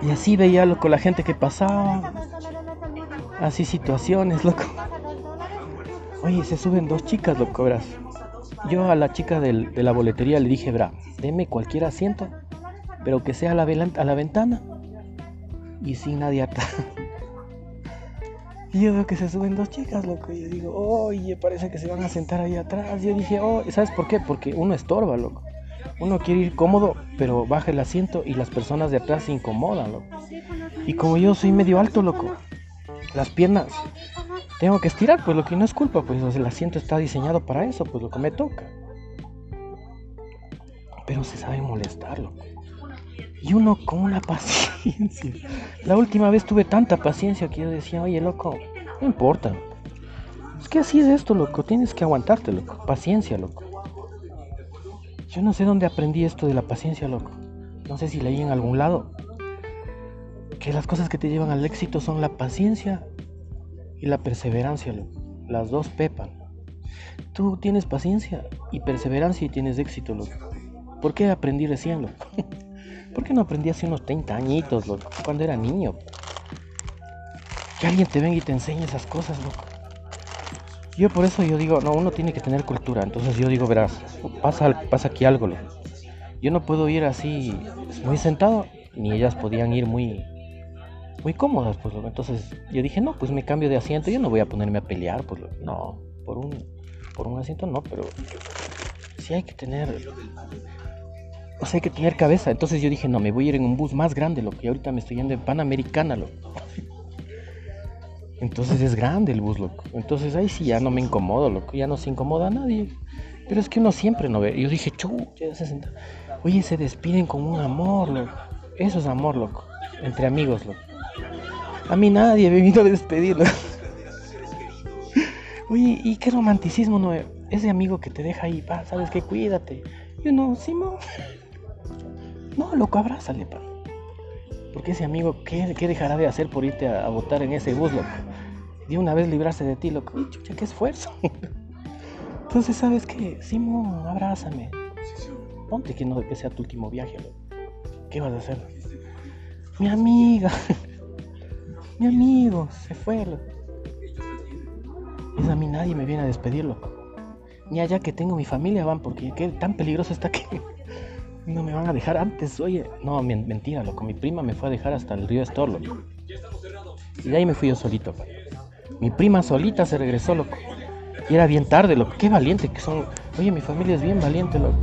Y así veía, loco, la gente que pasaba. Así situaciones, loco. Oye, se suben dos chicas, loco, verás. Yo a la chica del- de la boletería le dije, bra, deme cualquier asiento, pero que sea a la, ventana y sin nadie atrás. Y yo veo que se suben dos chicas, loco. Y yo digo, oye, parece que se van a sentar ahí atrás. Yo dije, oh, ¿sabes por qué? Porque uno estorba, loco. Uno quiere ir cómodo, pero baja el asiento y las personas de atrás se incomodan, loco. Y como yo soy medio alto, loco, las piernas tengo que estirar, pues lo que no es culpa, pues el asiento está diseñado para eso, pues lo que me toca. Pero se sabe molestar, loco. Y uno con una paciencia. La última vez tuve tanta paciencia que yo decía, oye, loco, no importa. Es que así es esto, loco. Tienes que aguantarte, loco. Paciencia, loco. Yo no sé dónde aprendí esto de la paciencia, loco. No sé si leí en algún lado. Que las cosas que te llevan al éxito son la paciencia y la perseverancia, loco. Las dos pepan. Tú tienes paciencia y perseverancia y tienes éxito, loco. ¿Por qué aprendí recién, loco? ¿Por qué no aprendí hace unos 30 añitos, loco? Cuando era niño. Que alguien te venga y te enseñe esas cosas, loco. Yo por eso yo digo, no, uno tiene que tener cultura. Entonces yo digo, verás, pasa, pasa aquí algo. Yo no puedo ir así muy sentado, ni ellas podían ir muy, muy cómodas, pues. Entonces yo dije, no, pues me cambio de asiento. Yo no voy a ponerme a pelear, pues, no, por un, por un asiento no, pero sí hay que tener o sea, hay que tener cabeza. Entonces yo dije, no, me voy a ir en un bus más grande, loco. Y ahorita me estoy yendo en Panamericana, loco. Entonces es grande el bus, loco. Entonces ahí sí ya no me incomodo, loco. Ya no se incomoda a nadie. Pero es que uno siempre no ve. Yo dije, chu, ya se. Oye, se despiden con un amor, loco. Eso es amor, loco. Entre amigos, loco. A mí nadie me vino a despedir, loco. Oye, ¿y qué romanticismo, no? Ese amigo que te deja ahí, pa, ¿sabes qué? Cuídate. Yo no, Simón. No, loco, abrázale, pa. Porque ese amigo, ¿qué, qué dejará de hacer por irte a, votar en ese bus, loco? De una vez librarse de ti, loco. Uy, chucha, qué esfuerzo. Entonces, ¿sabes qué? Simón, abrázame. Ponte que no que sea tu último viaje, loco. ¿Qué vas a hacer? Mi amiga. Mi amigo, se fue, loco. Es a mí nadie me viene a despedir, loco. Ni allá que tengo mi familia van, porque qué tan peligroso está que no me van a dejar antes. Oye, no, men- mentira, loco. Mi prima me fue a dejar hasta el río Estor, loco. Y de ahí me fui yo solito. Mi prima solita se regresó, loco. Y era bien tarde, loco. Qué valiente que son. Oye, mi familia es bien valiente, loco.